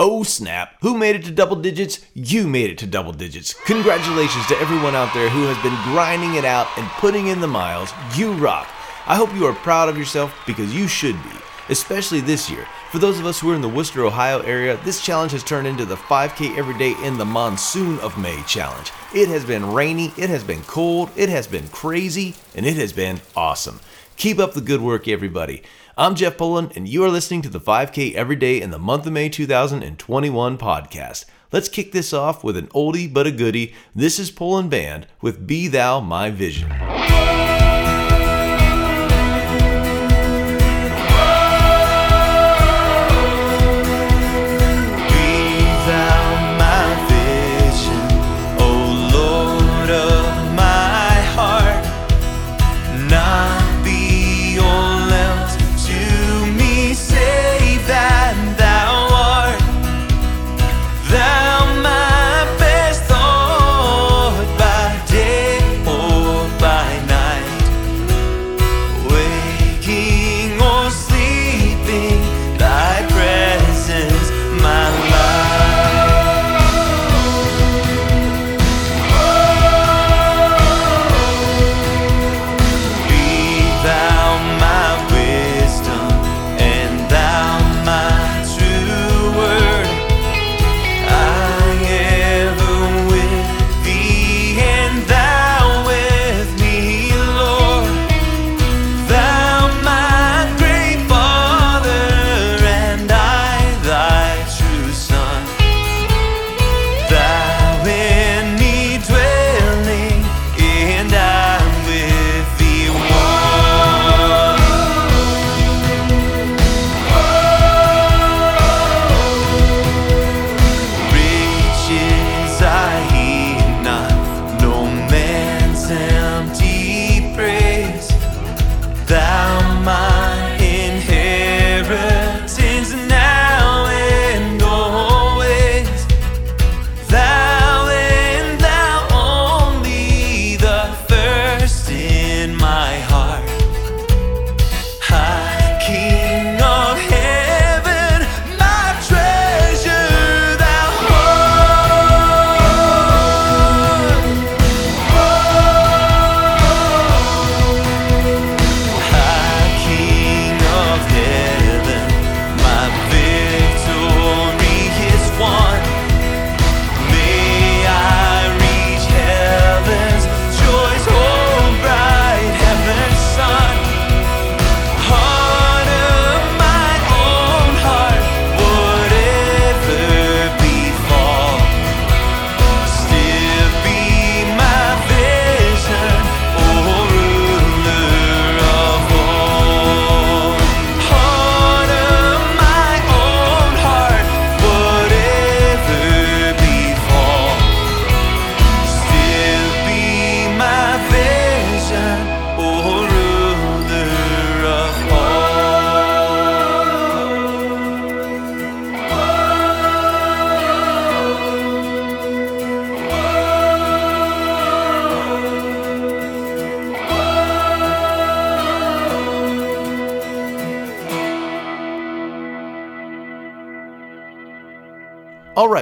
Oh snap, who made it to double digits? You made it to double digits. Congratulations to everyone out there who has been grinding it out and putting in the miles. You rock. I hope you are proud of yourself because you should be, especially this year. For those of us who are in the Wooster, Ohio area, this challenge has turned into the 5K Everyday in the Monsoon of May challenge. It has been rainy, it has been cold, it has been crazy, and it has been awesome. Keep up the good work, everybody. I'm Jeff Poland, and you are listening to the 5K Everyday in the month of May 2021 podcast. Let's kick this off with an oldie but a goodie. This is Poland Band with Be Thou My Vision.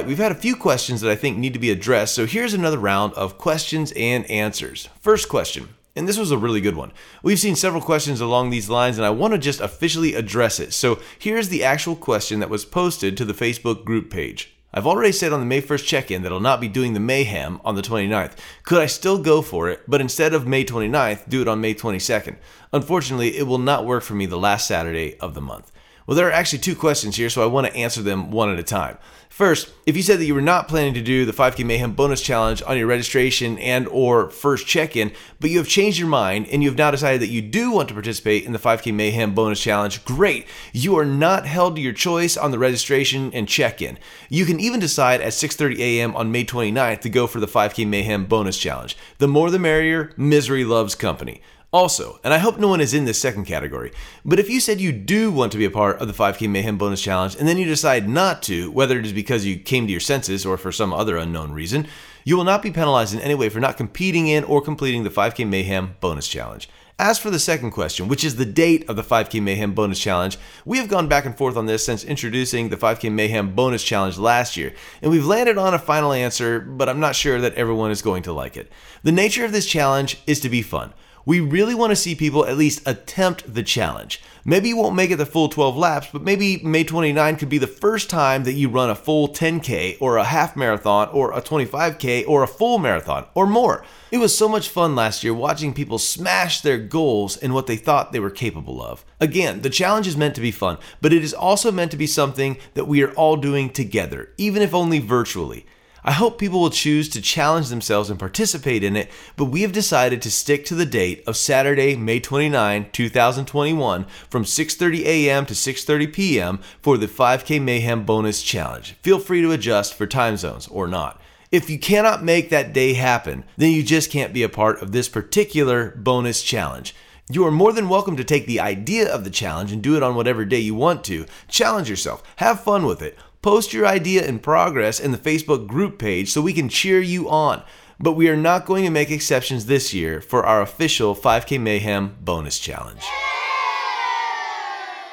We've had a few questions that I think need to be addressed, so here's another round of questions and answers. First question, and this was a really good one. We've seen several questions along these lines, and I want to just officially address it. So here's the actual question that was posted to the Facebook group page. I've already said on the May 1st check in that I'll not be doing the Mayhem on the 29th. Could I still go for it, but instead of May 29th, do it on May 22nd? Unfortunately, it will not work for me the last Saturday of the month. Well, there are actually two questions here, so I want to answer them one at a time. First, if you said that you were not planning to do the 5K Mayhem bonus challenge on your registration and or first check-in, but you have changed your mind and you have now decided that you do want to participate in the 5K Mayhem bonus challenge, great. You are not held to your choice on the registration and check-in. You can even decide at 6:30 a.m. on May 29th to go for the 5K Mayhem bonus challenge. The more the merrier, misery loves company. Also, and I hope no one is in this second category, but if you said you do want to be a part of the 5K Mayhem bonus challenge and then you decide not to, whether it is because you came to your senses or for some other unknown reason, you will not be penalized in any way for not competing in or completing the 5K Mayhem bonus challenge. As for the second question, which is the date of the 5K Mayhem bonus challenge, we have gone back and forth on this since introducing the 5K Mayhem bonus challenge last year, and we've landed on a final answer, but I'm not sure that everyone is going to like it. The nature of this challenge is to be fun. We really want to see people at least attempt the challenge. Maybe you won't make it the full 12 laps, but maybe May 29 could be the first time that you run a full 10K or a half marathon or a 25K or a full marathon or more. It was so much fun last year watching people smash their goals and what they thought they were capable of. Again, the challenge is meant to be fun, but it is also meant to be something that we are all doing together, even if only virtually. I hope people will choose to challenge themselves and participate in it, but we have decided to stick to the date of Saturday, May 29, 2021 from 6:30 a.m. to 6:30 p.m. for the 5K Mayhem bonus challenge. Feel free to adjust for time zones or not. If you cannot make that day happen, then you just can't be a part of this particular bonus challenge. You are more than welcome to take the idea of the challenge and do it on whatever day you want to. Challenge yourself, have fun with it. Post your idea in progress in the Facebook group page so we can cheer you on. But we are not going to make exceptions this year for our official 5K Mayhem bonus challenge.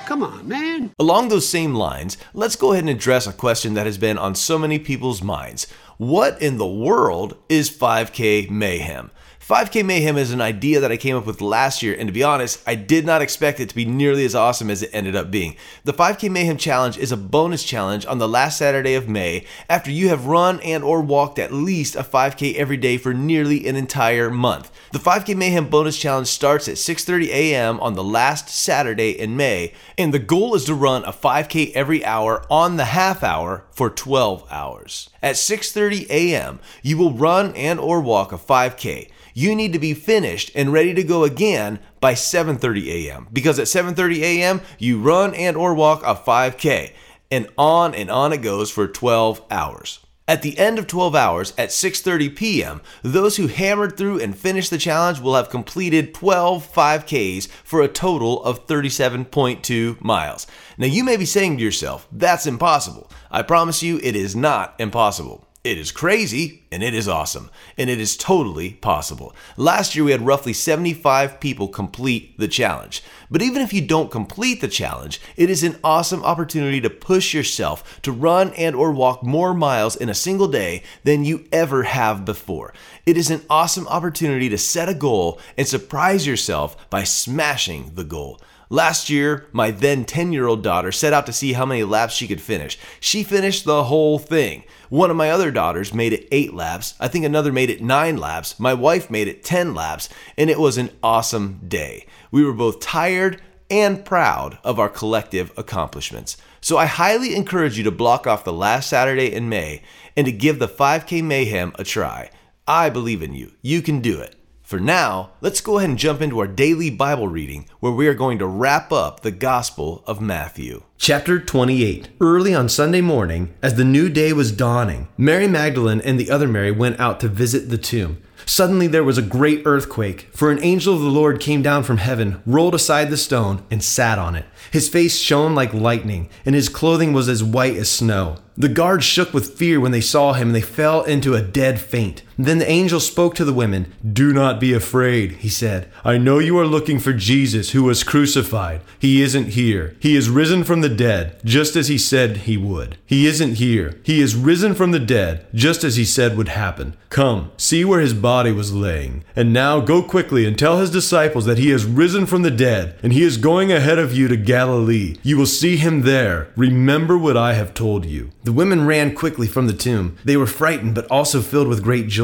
Come on, man. Along those same lines, let's go ahead and address a question that has been on so many people's minds. What in the world is 5K Mayhem? 5K Mayhem is an idea that I came up with last year, and to be honest, I did not expect it to be nearly as awesome as it ended up being. The 5K Mayhem Challenge is a bonus challenge on the last Saturday of May after you have run and or walked at least a 5K every day for nearly an entire month. The 5K Mayhem bonus challenge starts at 6:30 a.m. on the last Saturday in May, and the goal is to run a 5K every hour on the half hour for 12 hours. At 6:30 a.m., you will run and or walk a 5K you need to be finished and ready to go again by 7:30 a.m. because at 7:30 a.m. you run and or walk a 5k and on and on it goes for 12 hours. At the end of 12 hours at 6:30 p.m., those who hammered through and finished the challenge will have completed 12 5Ks for a total of 37.2 miles. Now you may be saying to yourself, that's impossible. I promise you it is not impossible. It is crazy and it is awesome, and it is totally possible. Last year we had roughly 75 people complete the challenge. But even if you don't complete the challenge, it is an awesome opportunity to push yourself to run and or walk more miles in a single day than you ever have before. It is an awesome opportunity to set a goal and surprise yourself by smashing the goal. Last year, my then 10 year old daughter set out to see how many laps she could finish. She finished the whole thing. One of my other daughters made it eight laps. I think another made it nine laps. My wife made it 10 laps, and it was an awesome day. We were both tired and proud of our collective accomplishments. So I highly encourage you to block off the last Saturday in May and to give the 5K Mayhem a try. I believe in you. You can do it. For now, let's go ahead and jump into our daily Bible reading where we are going to wrap up the Gospel of Matthew. Chapter 28 Early on Sunday morning, as the new day was dawning, Mary Magdalene and the other Mary went out to visit the tomb. Suddenly there was a great earthquake, for an angel of the Lord came down from heaven, rolled aside the stone, and sat on it. His face shone like lightning, and his clothing was as white as snow. The guards shook with fear when they saw him, and they fell into a dead faint. Then the angel spoke to the women. Do not be afraid, he said. I know you are looking for Jesus, who was crucified. He isn't here. He is risen from the dead, just as he said he would. He isn't here. He is risen from the dead, just as he said would happen. Come, see where his body was laying. And now go quickly and tell his disciples that he has risen from the dead, and he is going ahead of you to Galilee. You will see him there. Remember what I have told you. The women ran quickly from the tomb. They were frightened, but also filled with great joy.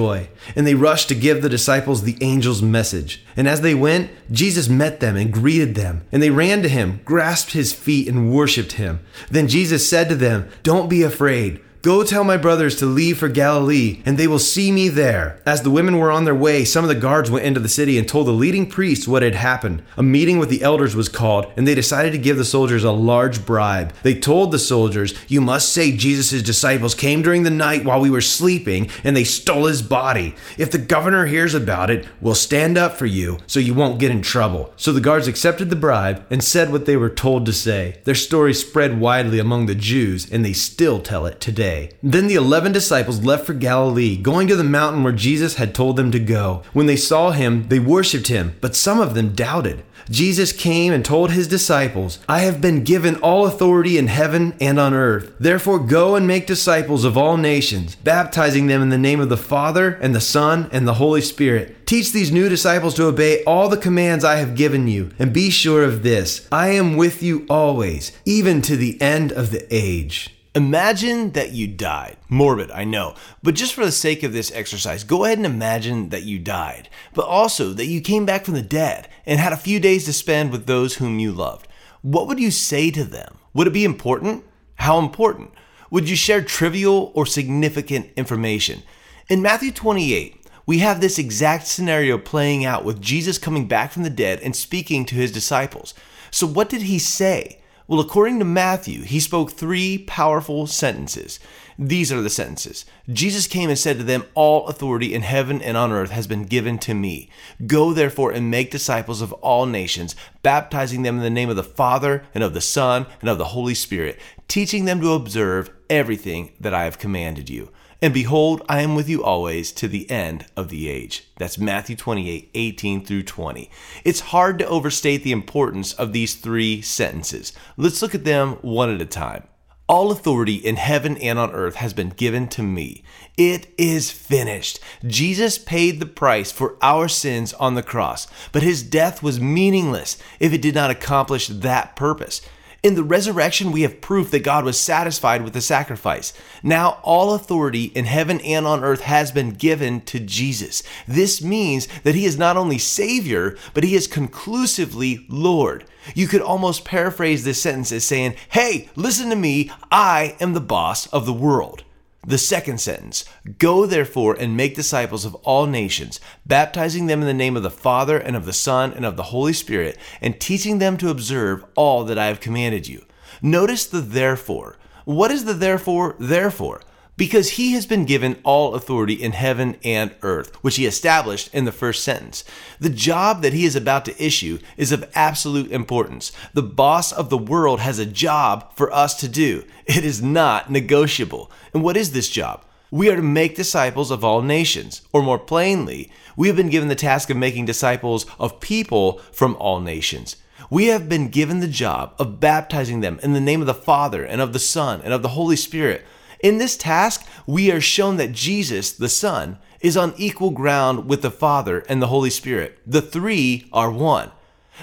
And they rushed to give the disciples the angel's message. And as they went, Jesus met them and greeted them. And they ran to him, grasped his feet, and worshiped him. Then Jesus said to them, Don't be afraid. Go tell my brothers to leave for Galilee, and they will see me there. As the women were on their way, some of the guards went into the city and told the leading priests what had happened. A meeting with the elders was called, and they decided to give the soldiers a large bribe. They told the soldiers, You must say Jesus' disciples came during the night while we were sleeping, and they stole his body. If the governor hears about it, we'll stand up for you so you won't get in trouble. So the guards accepted the bribe and said what they were told to say. Their story spread widely among the Jews, and they still tell it today. Day. Then the eleven disciples left for Galilee, going to the mountain where Jesus had told them to go. When they saw him, they worshipped him, but some of them doubted. Jesus came and told his disciples, I have been given all authority in heaven and on earth. Therefore, go and make disciples of all nations, baptizing them in the name of the Father, and the Son, and the Holy Spirit. Teach these new disciples to obey all the commands I have given you, and be sure of this I am with you always, even to the end of the age. Imagine that you died. Morbid, I know. But just for the sake of this exercise, go ahead and imagine that you died, but also that you came back from the dead and had a few days to spend with those whom you loved. What would you say to them? Would it be important? How important? Would you share trivial or significant information? In Matthew 28, we have this exact scenario playing out with Jesus coming back from the dead and speaking to his disciples. So, what did he say? Well, according to Matthew, he spoke three powerful sentences. These are the sentences Jesus came and said to them, All authority in heaven and on earth has been given to me. Go therefore and make disciples of all nations, baptizing them in the name of the Father and of the Son and of the Holy Spirit, teaching them to observe everything that I have commanded you. And behold, I am with you always to the end of the age. That's Matthew 28, 18 through 20. It's hard to overstate the importance of these three sentences. Let's look at them one at a time. All authority in heaven and on earth has been given to me. It is finished. Jesus paid the price for our sins on the cross, but his death was meaningless if it did not accomplish that purpose. In the resurrection, we have proof that God was satisfied with the sacrifice. Now, all authority in heaven and on earth has been given to Jesus. This means that he is not only Savior, but he is conclusively Lord. You could almost paraphrase this sentence as saying, Hey, listen to me, I am the boss of the world. The second sentence Go therefore and make disciples of all nations, baptizing them in the name of the Father and of the Son and of the Holy Spirit, and teaching them to observe all that I have commanded you. Notice the therefore. What is the therefore? Therefore, because he has been given all authority in heaven and earth, which he established in the first sentence. The job that he is about to issue is of absolute importance. The boss of the world has a job for us to do. It is not negotiable. And what is this job? We are to make disciples of all nations, or more plainly, we have been given the task of making disciples of people from all nations. We have been given the job of baptizing them in the name of the Father and of the Son and of the Holy Spirit in this task, we are shown that Jesus, the Son, is on equal ground with the Father and the Holy Spirit. The three are one.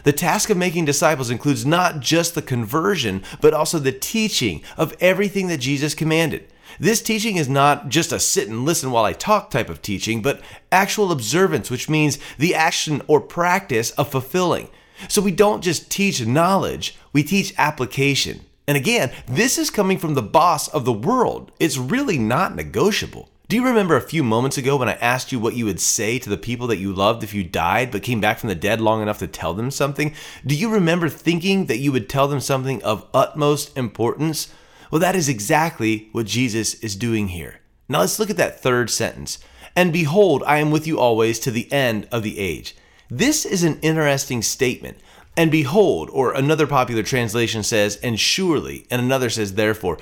The task of making disciples includes not just the conversion, but also the teaching of everything that Jesus commanded. This teaching is not just a sit and listen while I talk type of teaching, but actual observance, which means the action or practice of fulfilling. So we don't just teach knowledge, we teach application. And again, this is coming from the boss of the world. It's really not negotiable. Do you remember a few moments ago when I asked you what you would say to the people that you loved if you died but came back from the dead long enough to tell them something? Do you remember thinking that you would tell them something of utmost importance? Well, that is exactly what Jesus is doing here. Now let's look at that third sentence. And behold, I am with you always to the end of the age. This is an interesting statement and behold, or another popular translation says, and surely, and another says, therefore.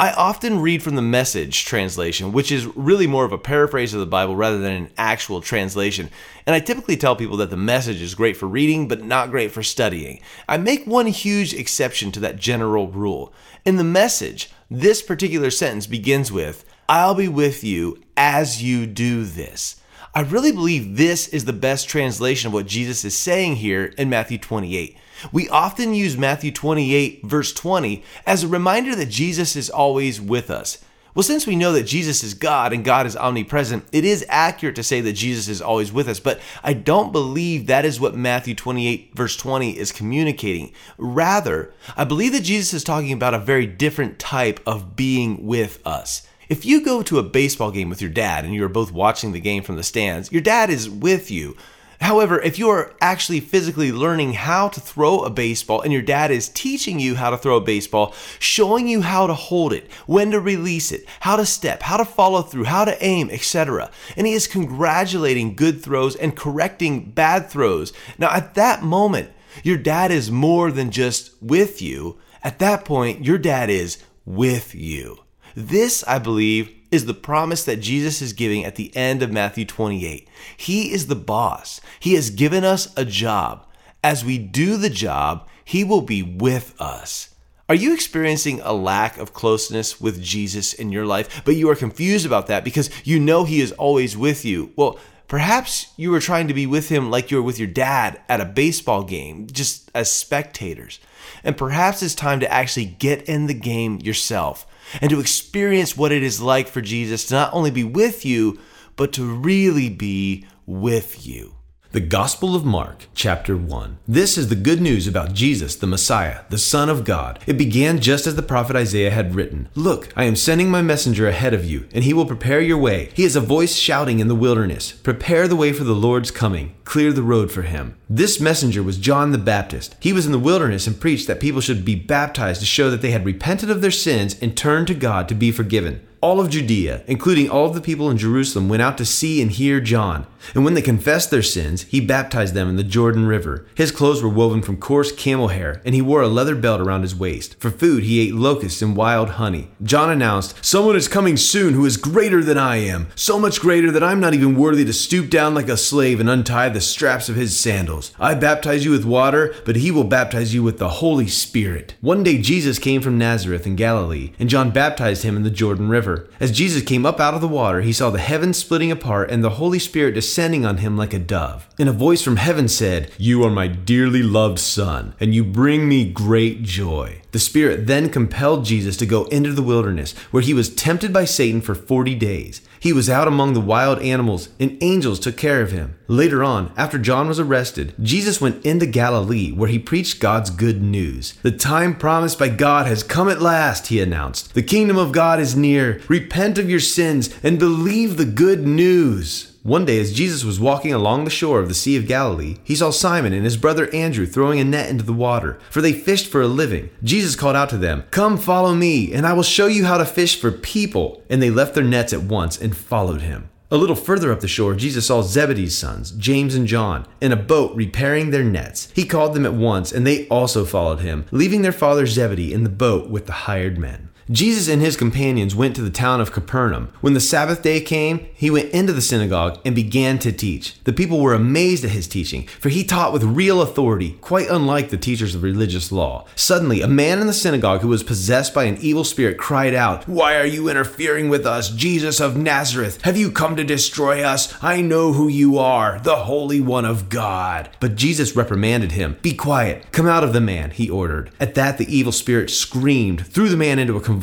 I often read from the message translation, which is really more of a paraphrase of the Bible rather than an actual translation. And I typically tell people that the message is great for reading, but not great for studying. I make one huge exception to that general rule. In the message, this particular sentence begins with, I'll be with you as you do this. I really believe this is the best translation of what Jesus is saying here in Matthew 28. We often use Matthew 28, verse 20, as a reminder that Jesus is always with us. Well, since we know that Jesus is God and God is omnipresent, it is accurate to say that Jesus is always with us, but I don't believe that is what Matthew 28, verse 20 is communicating. Rather, I believe that Jesus is talking about a very different type of being with us. If you go to a baseball game with your dad and you are both watching the game from the stands, your dad is with you. However, if you are actually physically learning how to throw a baseball and your dad is teaching you how to throw a baseball, showing you how to hold it, when to release it, how to step, how to follow through, how to aim, etc., and he is congratulating good throws and correcting bad throws. Now, at that moment, your dad is more than just with you. At that point, your dad is with you. This, I believe, is the promise that Jesus is giving at the end of Matthew 28. He is the boss. He has given us a job. As we do the job, He will be with us. Are you experiencing a lack of closeness with Jesus in your life, but you are confused about that because you know He is always with you? Well, perhaps you were trying to be with Him like you were with your dad at a baseball game, just as spectators. And perhaps it's time to actually get in the game yourself and to experience what it is like for Jesus to not only be with you, but to really be with you. The Gospel of Mark, chapter 1. This is the good news about Jesus, the Messiah, the Son of God. It began just as the prophet Isaiah had written Look, I am sending my messenger ahead of you, and he will prepare your way. He is a voice shouting in the wilderness Prepare the way for the Lord's coming, clear the road for him. This messenger was John the Baptist. He was in the wilderness and preached that people should be baptized to show that they had repented of their sins and turned to God to be forgiven. All of Judea, including all of the people in Jerusalem, went out to see and hear John. And when they confessed their sins, he baptized them in the Jordan River. His clothes were woven from coarse camel hair, and he wore a leather belt around his waist. For food, he ate locusts and wild honey. John announced, Someone is coming soon who is greater than I am, so much greater that I'm not even worthy to stoop down like a slave and untie the straps of his sandals. I baptize you with water, but he will baptize you with the Holy Spirit. One day Jesus came from Nazareth in Galilee, and John baptized him in the Jordan River. As Jesus came up out of the water, he saw the heavens splitting apart and the Holy Spirit descending on him like a dove. And a voice from heaven said, You are my dearly loved Son, and you bring me great joy. The Spirit then compelled Jesus to go into the wilderness, where he was tempted by Satan for 40 days. He was out among the wild animals, and angels took care of him. Later on, after John was arrested, Jesus went into Galilee, where he preached God's good news. The time promised by God has come at last, he announced. The kingdom of God is near. Repent of your sins and believe the good news. One day, as Jesus was walking along the shore of the Sea of Galilee, he saw Simon and his brother Andrew throwing a net into the water, for they fished for a living. Jesus called out to them, Come follow me, and I will show you how to fish for people. And they left their nets at once and followed him. A little further up the shore, Jesus saw Zebedee's sons, James and John, in a boat repairing their nets. He called them at once, and they also followed him, leaving their father Zebedee in the boat with the hired men. Jesus and his companions went to the town of Capernaum. When the Sabbath day came, he went into the synagogue and began to teach. The people were amazed at his teaching, for he taught with real authority, quite unlike the teachers of religious law. Suddenly, a man in the synagogue who was possessed by an evil spirit cried out, Why are you interfering with us, Jesus of Nazareth? Have you come to destroy us? I know who you are, the Holy One of God. But Jesus reprimanded him. Be quiet. Come out of the man, he ordered. At that, the evil spirit screamed, threw the man into a convulsion,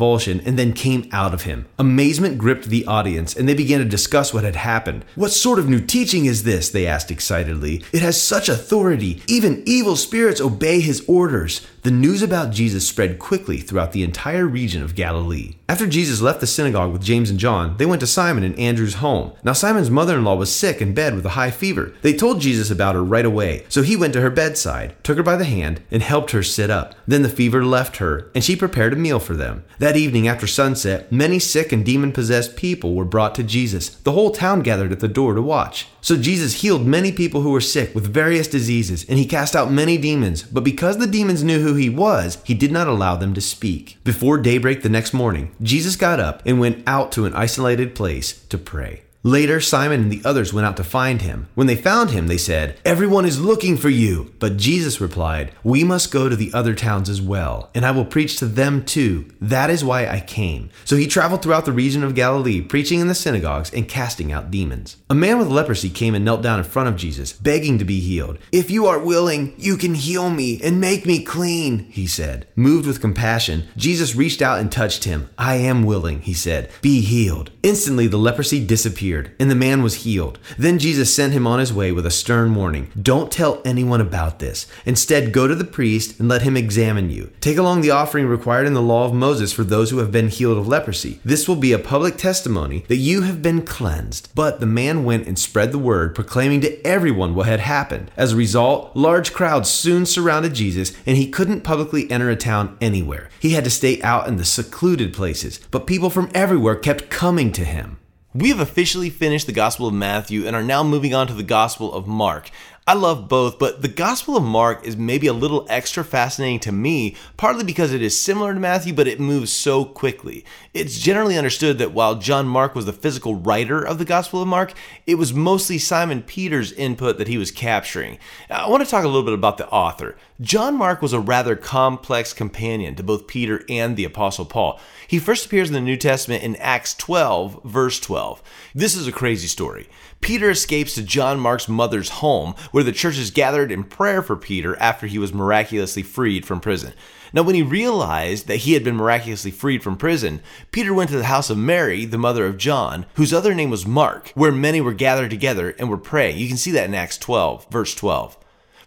and then came out of him. Amazement gripped the audience, and they began to discuss what had happened. What sort of new teaching is this? They asked excitedly. It has such authority. Even evil spirits obey his orders. The news about Jesus spread quickly throughout the entire region of Galilee. After Jesus left the synagogue with James and John, they went to Simon and Andrew's home. Now, Simon's mother in law was sick in bed with a high fever. They told Jesus about her right away, so he went to her bedside, took her by the hand, and helped her sit up. Then the fever left her, and she prepared a meal for them. That evening after sunset, many sick and demon possessed people were brought to Jesus. The whole town gathered at the door to watch. So Jesus healed many people who were sick with various diseases, and he cast out many demons. But because the demons knew who he was, he did not allow them to speak. Before daybreak the next morning, Jesus got up and went out to an isolated place to pray. Later, Simon and the others went out to find him. When they found him, they said, Everyone is looking for you. But Jesus replied, We must go to the other towns as well, and I will preach to them too. That is why I came. So he traveled throughout the region of Galilee, preaching in the synagogues and casting out demons. A man with leprosy came and knelt down in front of Jesus, begging to be healed. If you are willing, you can heal me and make me clean, he said. Moved with compassion, Jesus reached out and touched him. I am willing, he said. Be healed. Instantly, the leprosy disappeared and the man was healed. Then Jesus sent him on his way with a stern warning Don't tell anyone about this. Instead, go to the priest and let him examine you. Take along the offering required in the law of Moses for those who have been healed of leprosy. This will be a public testimony that you have been cleansed. But the man went and spread the word, proclaiming to everyone what had happened. As a result, large crowds soon surrounded Jesus, and he couldn't publicly enter a town anywhere. He had to stay out in the secluded places, but people from everywhere kept coming to him. We have officially finished the Gospel of Matthew and are now moving on to the Gospel of Mark. I love both, but the Gospel of Mark is maybe a little extra fascinating to me, partly because it is similar to Matthew, but it moves so quickly. It's generally understood that while John Mark was the physical writer of the Gospel of Mark, it was mostly Simon Peter's input that he was capturing. I want to talk a little bit about the author. John Mark was a rather complex companion to both Peter and the Apostle Paul. He first appears in the New Testament in Acts 12, verse 12. This is a crazy story. Peter escapes to John Mark's mother's home, where the church is gathered in prayer for Peter after he was miraculously freed from prison. Now, when he realized that he had been miraculously freed from prison, Peter went to the house of Mary, the mother of John, whose other name was Mark, where many were gathered together and were praying. You can see that in Acts 12, verse 12.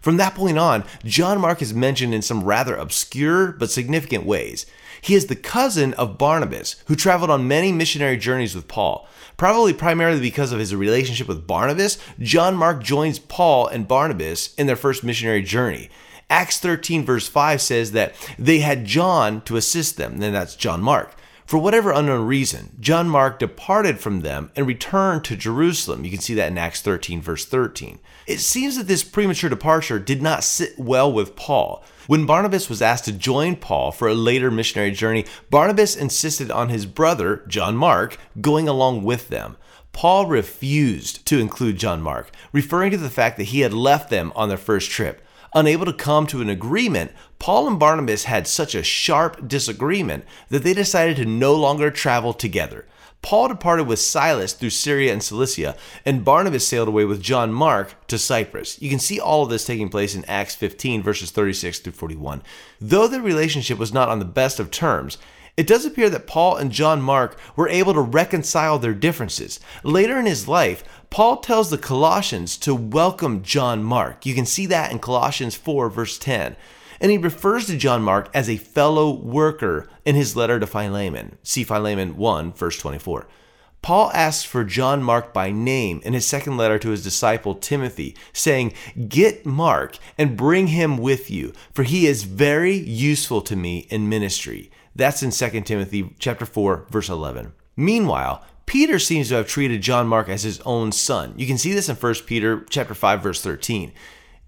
From that point on, John Mark is mentioned in some rather obscure but significant ways. He is the cousin of Barnabas, who traveled on many missionary journeys with Paul. Probably primarily because of his relationship with Barnabas, John Mark joins Paul and Barnabas in their first missionary journey. Acts 13, verse 5 says that they had John to assist them, and that's John Mark. For whatever unknown reason, John Mark departed from them and returned to Jerusalem. You can see that in Acts 13, verse 13. It seems that this premature departure did not sit well with Paul. When Barnabas was asked to join Paul for a later missionary journey, Barnabas insisted on his brother, John Mark, going along with them. Paul refused to include John Mark, referring to the fact that he had left them on their first trip. Unable to come to an agreement, Paul and Barnabas had such a sharp disagreement that they decided to no longer travel together. Paul departed with Silas through Syria and Cilicia, and Barnabas sailed away with John Mark to Cyprus. You can see all of this taking place in Acts 15, verses 36 through 41. Though their relationship was not on the best of terms, it does appear that Paul and John Mark were able to reconcile their differences. Later in his life, Paul tells the Colossians to welcome John Mark. You can see that in Colossians 4, verse 10 and he refers to John Mark as a fellow worker in his letter to Philemon. See Philemon 1, verse 24. Paul asks for John Mark by name in his second letter to his disciple Timothy, saying, Get Mark and bring him with you, for he is very useful to me in ministry. That's in 2 Timothy chapter 4, verse 11. Meanwhile, Peter seems to have treated John Mark as his own son. You can see this in 1 Peter chapter 5 verse 13.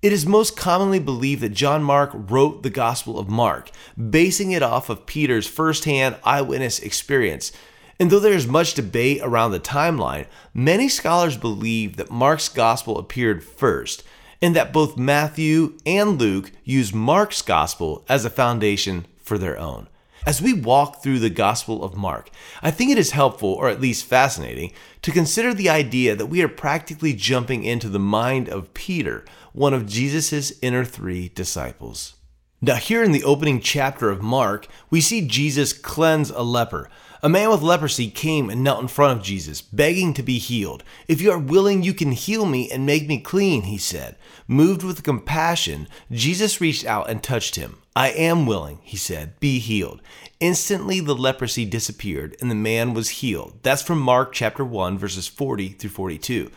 It is most commonly believed that John Mark wrote the Gospel of Mark, basing it off of Peter's firsthand eyewitness experience. And though there is much debate around the timeline, many scholars believe that Mark's Gospel appeared first, and that both Matthew and Luke use Mark's Gospel as a foundation for their own. As we walk through the Gospel of Mark, I think it is helpful, or at least fascinating, to consider the idea that we are practically jumping into the mind of Peter one of Jesus' inner three disciples. Now, here in the opening chapter of Mark, we see Jesus cleanse a leper. A man with leprosy came and knelt in front of Jesus, begging to be healed. If you are willing, you can heal me and make me clean, he said. Moved with compassion, Jesus reached out and touched him. I am willing, he said, be healed. Instantly the leprosy disappeared and the man was healed. That's from Mark chapter 1 verses 40 through 42.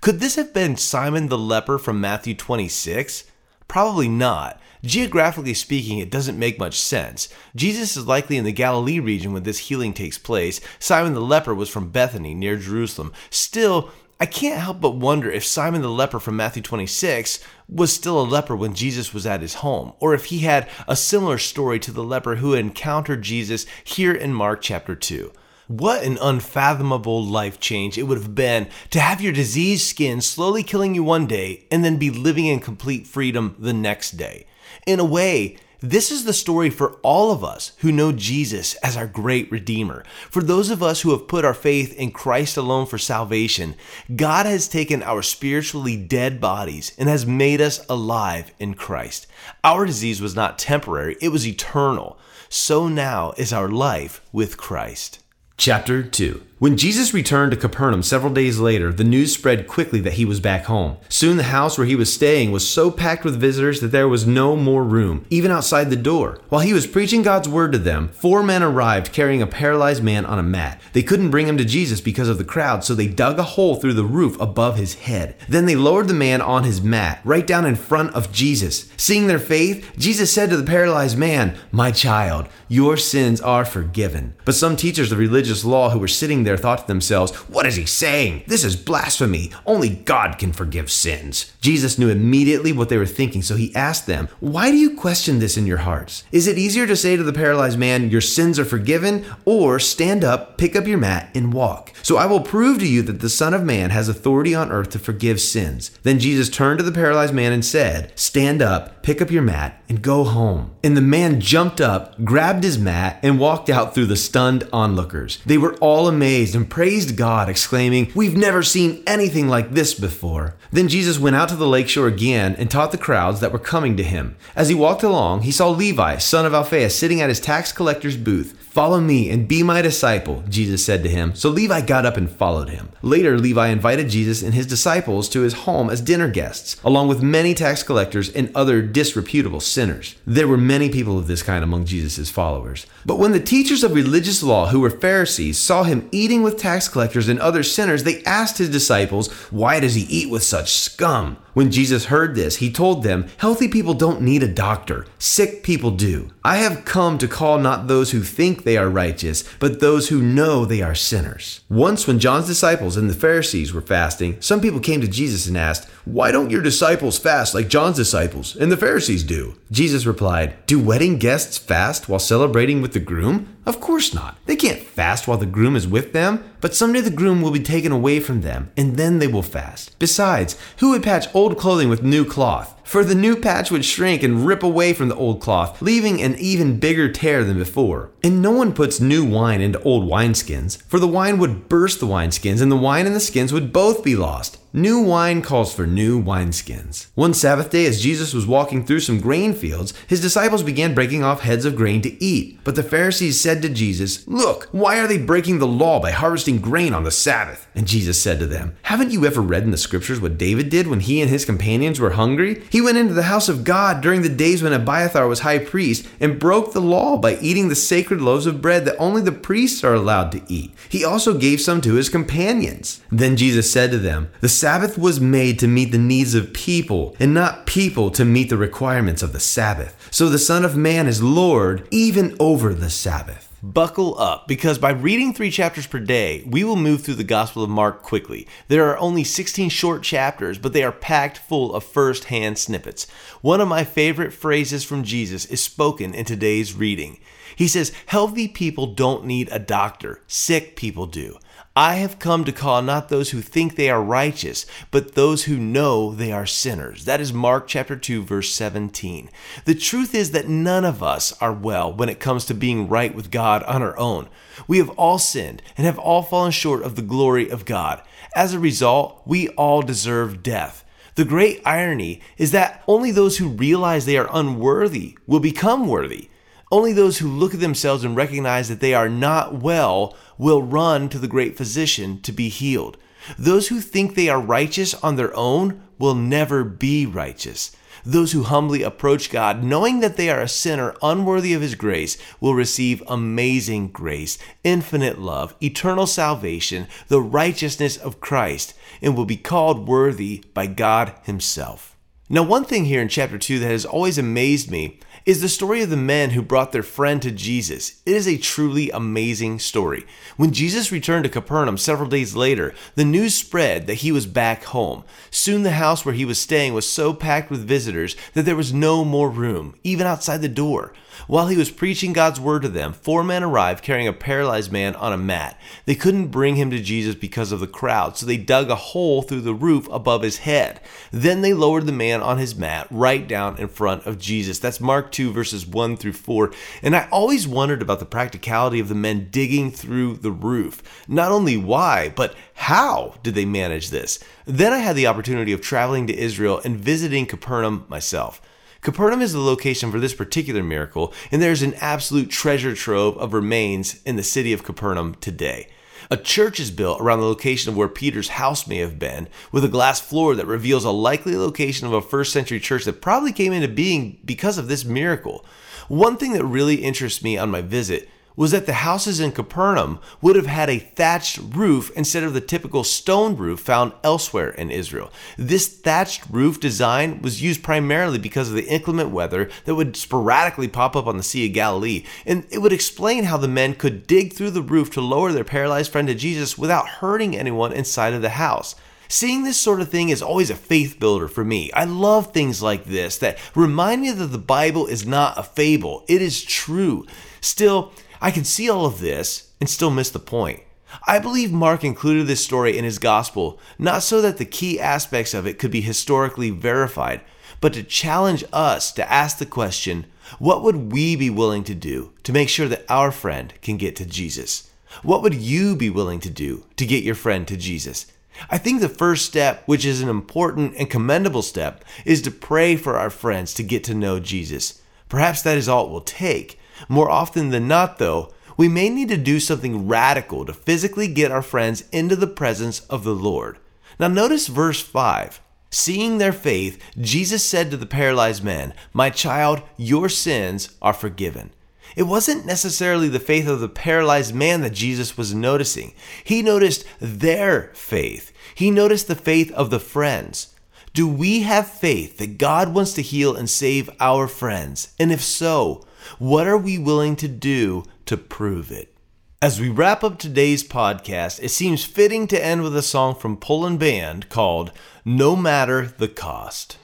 Could this have been Simon the leper from Matthew 26? Probably not. Geographically speaking, it doesn't make much sense. Jesus is likely in the Galilee region when this healing takes place. Simon the leper was from Bethany, near Jerusalem. Still, I can't help but wonder if Simon the leper from Matthew 26 was still a leper when Jesus was at his home, or if he had a similar story to the leper who encountered Jesus here in Mark chapter 2. What an unfathomable life change it would have been to have your diseased skin slowly killing you one day and then be living in complete freedom the next day. In a way, this is the story for all of us who know Jesus as our great Redeemer. For those of us who have put our faith in Christ alone for salvation, God has taken our spiritually dead bodies and has made us alive in Christ. Our disease was not temporary, it was eternal. So now is our life with Christ. Chapter 2 when Jesus returned to Capernaum several days later, the news spread quickly that he was back home. Soon the house where he was staying was so packed with visitors that there was no more room, even outside the door. While he was preaching God's word to them, four men arrived carrying a paralyzed man on a mat. They couldn't bring him to Jesus because of the crowd, so they dug a hole through the roof above his head. Then they lowered the man on his mat, right down in front of Jesus. Seeing their faith, Jesus said to the paralyzed man, My child, your sins are forgiven. But some teachers of religious law who were sitting there thought to themselves, What is he saying? This is blasphemy. Only God can forgive sins. Jesus knew immediately what they were thinking, so he asked them, Why do you question this in your hearts? Is it easier to say to the paralyzed man, Your sins are forgiven, or stand up, pick up your mat, and walk? So I will prove to you that the Son of Man has authority on earth to forgive sins. Then Jesus turned to the paralyzed man and said, Stand up, pick up your mat, and go home. And the man jumped up, grabbed his mat, and walked out through the stunned onlookers. They were all amazed and praised God, exclaiming, We've never seen anything like this before. Then Jesus went out to the lakeshore again and taught the crowds that were coming to him. As he walked along, he saw Levi, son of Alphaeus, sitting at his tax collector's booth. Follow me and be my disciple, Jesus said to him. So Levi got up and followed him. Later, Levi invited Jesus and his disciples to his home as dinner guests, along with many tax collectors and other disreputable sinners. There were many people of this kind among Jesus' followers. But when the teachers of religious law, who were Pharisees, saw him eating with tax collectors and other sinners, they asked his disciples, Why does he eat with such scum? When Jesus heard this, he told them, Healthy people don't need a doctor, sick people do. I have come to call not those who think they are righteous, but those who know they are sinners. Once, when John's disciples and the Pharisees were fasting, some people came to Jesus and asked, Why don't your disciples fast like John's disciples and the Pharisees do? Jesus replied, Do wedding guests fast while celebrating with the groom? Of course not. They can't fast while the groom is with them, but someday the groom will be taken away from them, and then they will fast. Besides, who would patch old clothing with new cloth? For the new patch would shrink and rip away from the old cloth, leaving an even bigger tear than before. And no one puts new wine into old wineskins, for the wine would burst the wineskins, and the wine and the skins would both be lost. New wine calls for new wineskins. One Sabbath day, as Jesus was walking through some grain fields, his disciples began breaking off heads of grain to eat. But the Pharisees said to Jesus, Look, why are they breaking the law by harvesting grain on the Sabbath? And Jesus said to them, Haven't you ever read in the scriptures what David did when he and his companions were hungry? He went into the house of God during the days when Abiathar was high priest and broke the law by eating the sacred loaves of bread that only the priests are allowed to eat. He also gave some to his companions. Then Jesus said to them, The Sabbath was made to meet the needs of people, and not people to meet the requirements of the Sabbath. So the Son of Man is Lord even over the Sabbath. Buckle up, because by reading three chapters per day, we will move through the Gospel of Mark quickly. There are only 16 short chapters, but they are packed full of first hand snippets. One of my favorite phrases from Jesus is spoken in today's reading. He says, Healthy people don't need a doctor, sick people do. I have come to call not those who think they are righteous, but those who know they are sinners. That is Mark chapter 2 verse 17. The truth is that none of us are well when it comes to being right with God on our own. We have all sinned and have all fallen short of the glory of God. As a result, we all deserve death. The great irony is that only those who realize they are unworthy will become worthy. Only those who look at themselves and recognize that they are not well will run to the great physician to be healed. Those who think they are righteous on their own will never be righteous. Those who humbly approach God, knowing that they are a sinner unworthy of His grace, will receive amazing grace, infinite love, eternal salvation, the righteousness of Christ, and will be called worthy by God Himself. Now, one thing here in chapter 2 that has always amazed me is the story of the men who brought their friend to Jesus. It is a truly amazing story. When Jesus returned to Capernaum several days later, the news spread that he was back home. Soon the house where he was staying was so packed with visitors that there was no more room, even outside the door. While he was preaching God's word to them, four men arrived carrying a paralyzed man on a mat. They couldn't bring him to Jesus because of the crowd, so they dug a hole through the roof above his head. Then they lowered the man on his mat right down in front of Jesus. That's Mark 2, verses 1 through 4. And I always wondered about the practicality of the men digging through the roof. Not only why, but how did they manage this? Then I had the opportunity of traveling to Israel and visiting Capernaum myself. Capernaum is the location for this particular miracle, and there's an absolute treasure trove of remains in the city of Capernaum today. A church is built around the location of where Peter's house may have been, with a glass floor that reveals a likely location of a first century church that probably came into being because of this miracle. One thing that really interests me on my visit was that the houses in Capernaum would have had a thatched roof instead of the typical stone roof found elsewhere in Israel. This thatched roof design was used primarily because of the inclement weather that would sporadically pop up on the Sea of Galilee, and it would explain how the men could dig through the roof to lower their paralyzed friend to Jesus without hurting anyone inside of the house. Seeing this sort of thing is always a faith builder for me. I love things like this that remind me that the Bible is not a fable, it is true. Still, I can see all of this and still miss the point. I believe Mark included this story in his gospel not so that the key aspects of it could be historically verified, but to challenge us to ask the question what would we be willing to do to make sure that our friend can get to Jesus? What would you be willing to do to get your friend to Jesus? I think the first step, which is an important and commendable step, is to pray for our friends to get to know Jesus. Perhaps that is all it will take, more often than not, though, we may need to do something radical to physically get our friends into the presence of the Lord. Now, notice verse 5. Seeing their faith, Jesus said to the paralyzed man, My child, your sins are forgiven. It wasn't necessarily the faith of the paralyzed man that Jesus was noticing. He noticed their faith. He noticed the faith of the friends. Do we have faith that God wants to heal and save our friends? And if so, what are we willing to do to prove it? As we wrap up today's podcast, it seems fitting to end with a song from Poland Band called No Matter the Cost.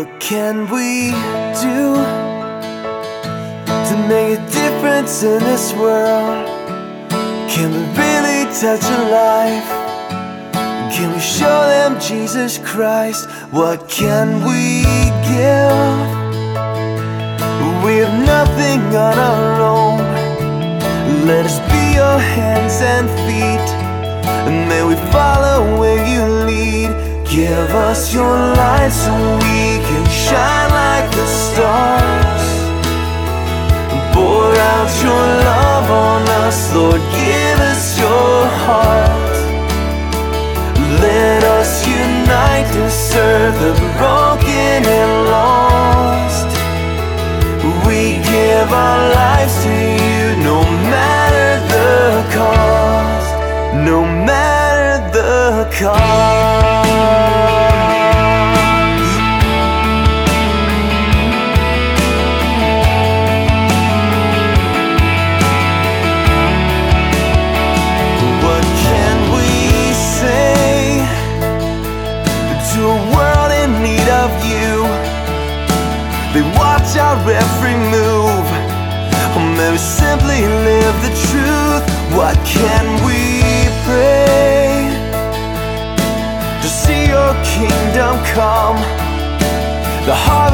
What can we do to make a difference in this world? Can we really touch a life? Can we show them Jesus Christ? What can we give? We have nothing on our own. Let us be your hands and feet, and may we follow where you lead. Give us your light so we shine like the stars. Pour out your love on us, Lord. Give us your heart. Let us unite to serve the broken and lost. We give our lives to you no matter the cost. No matter the cost. Can we pray To see your kingdom come? The harvest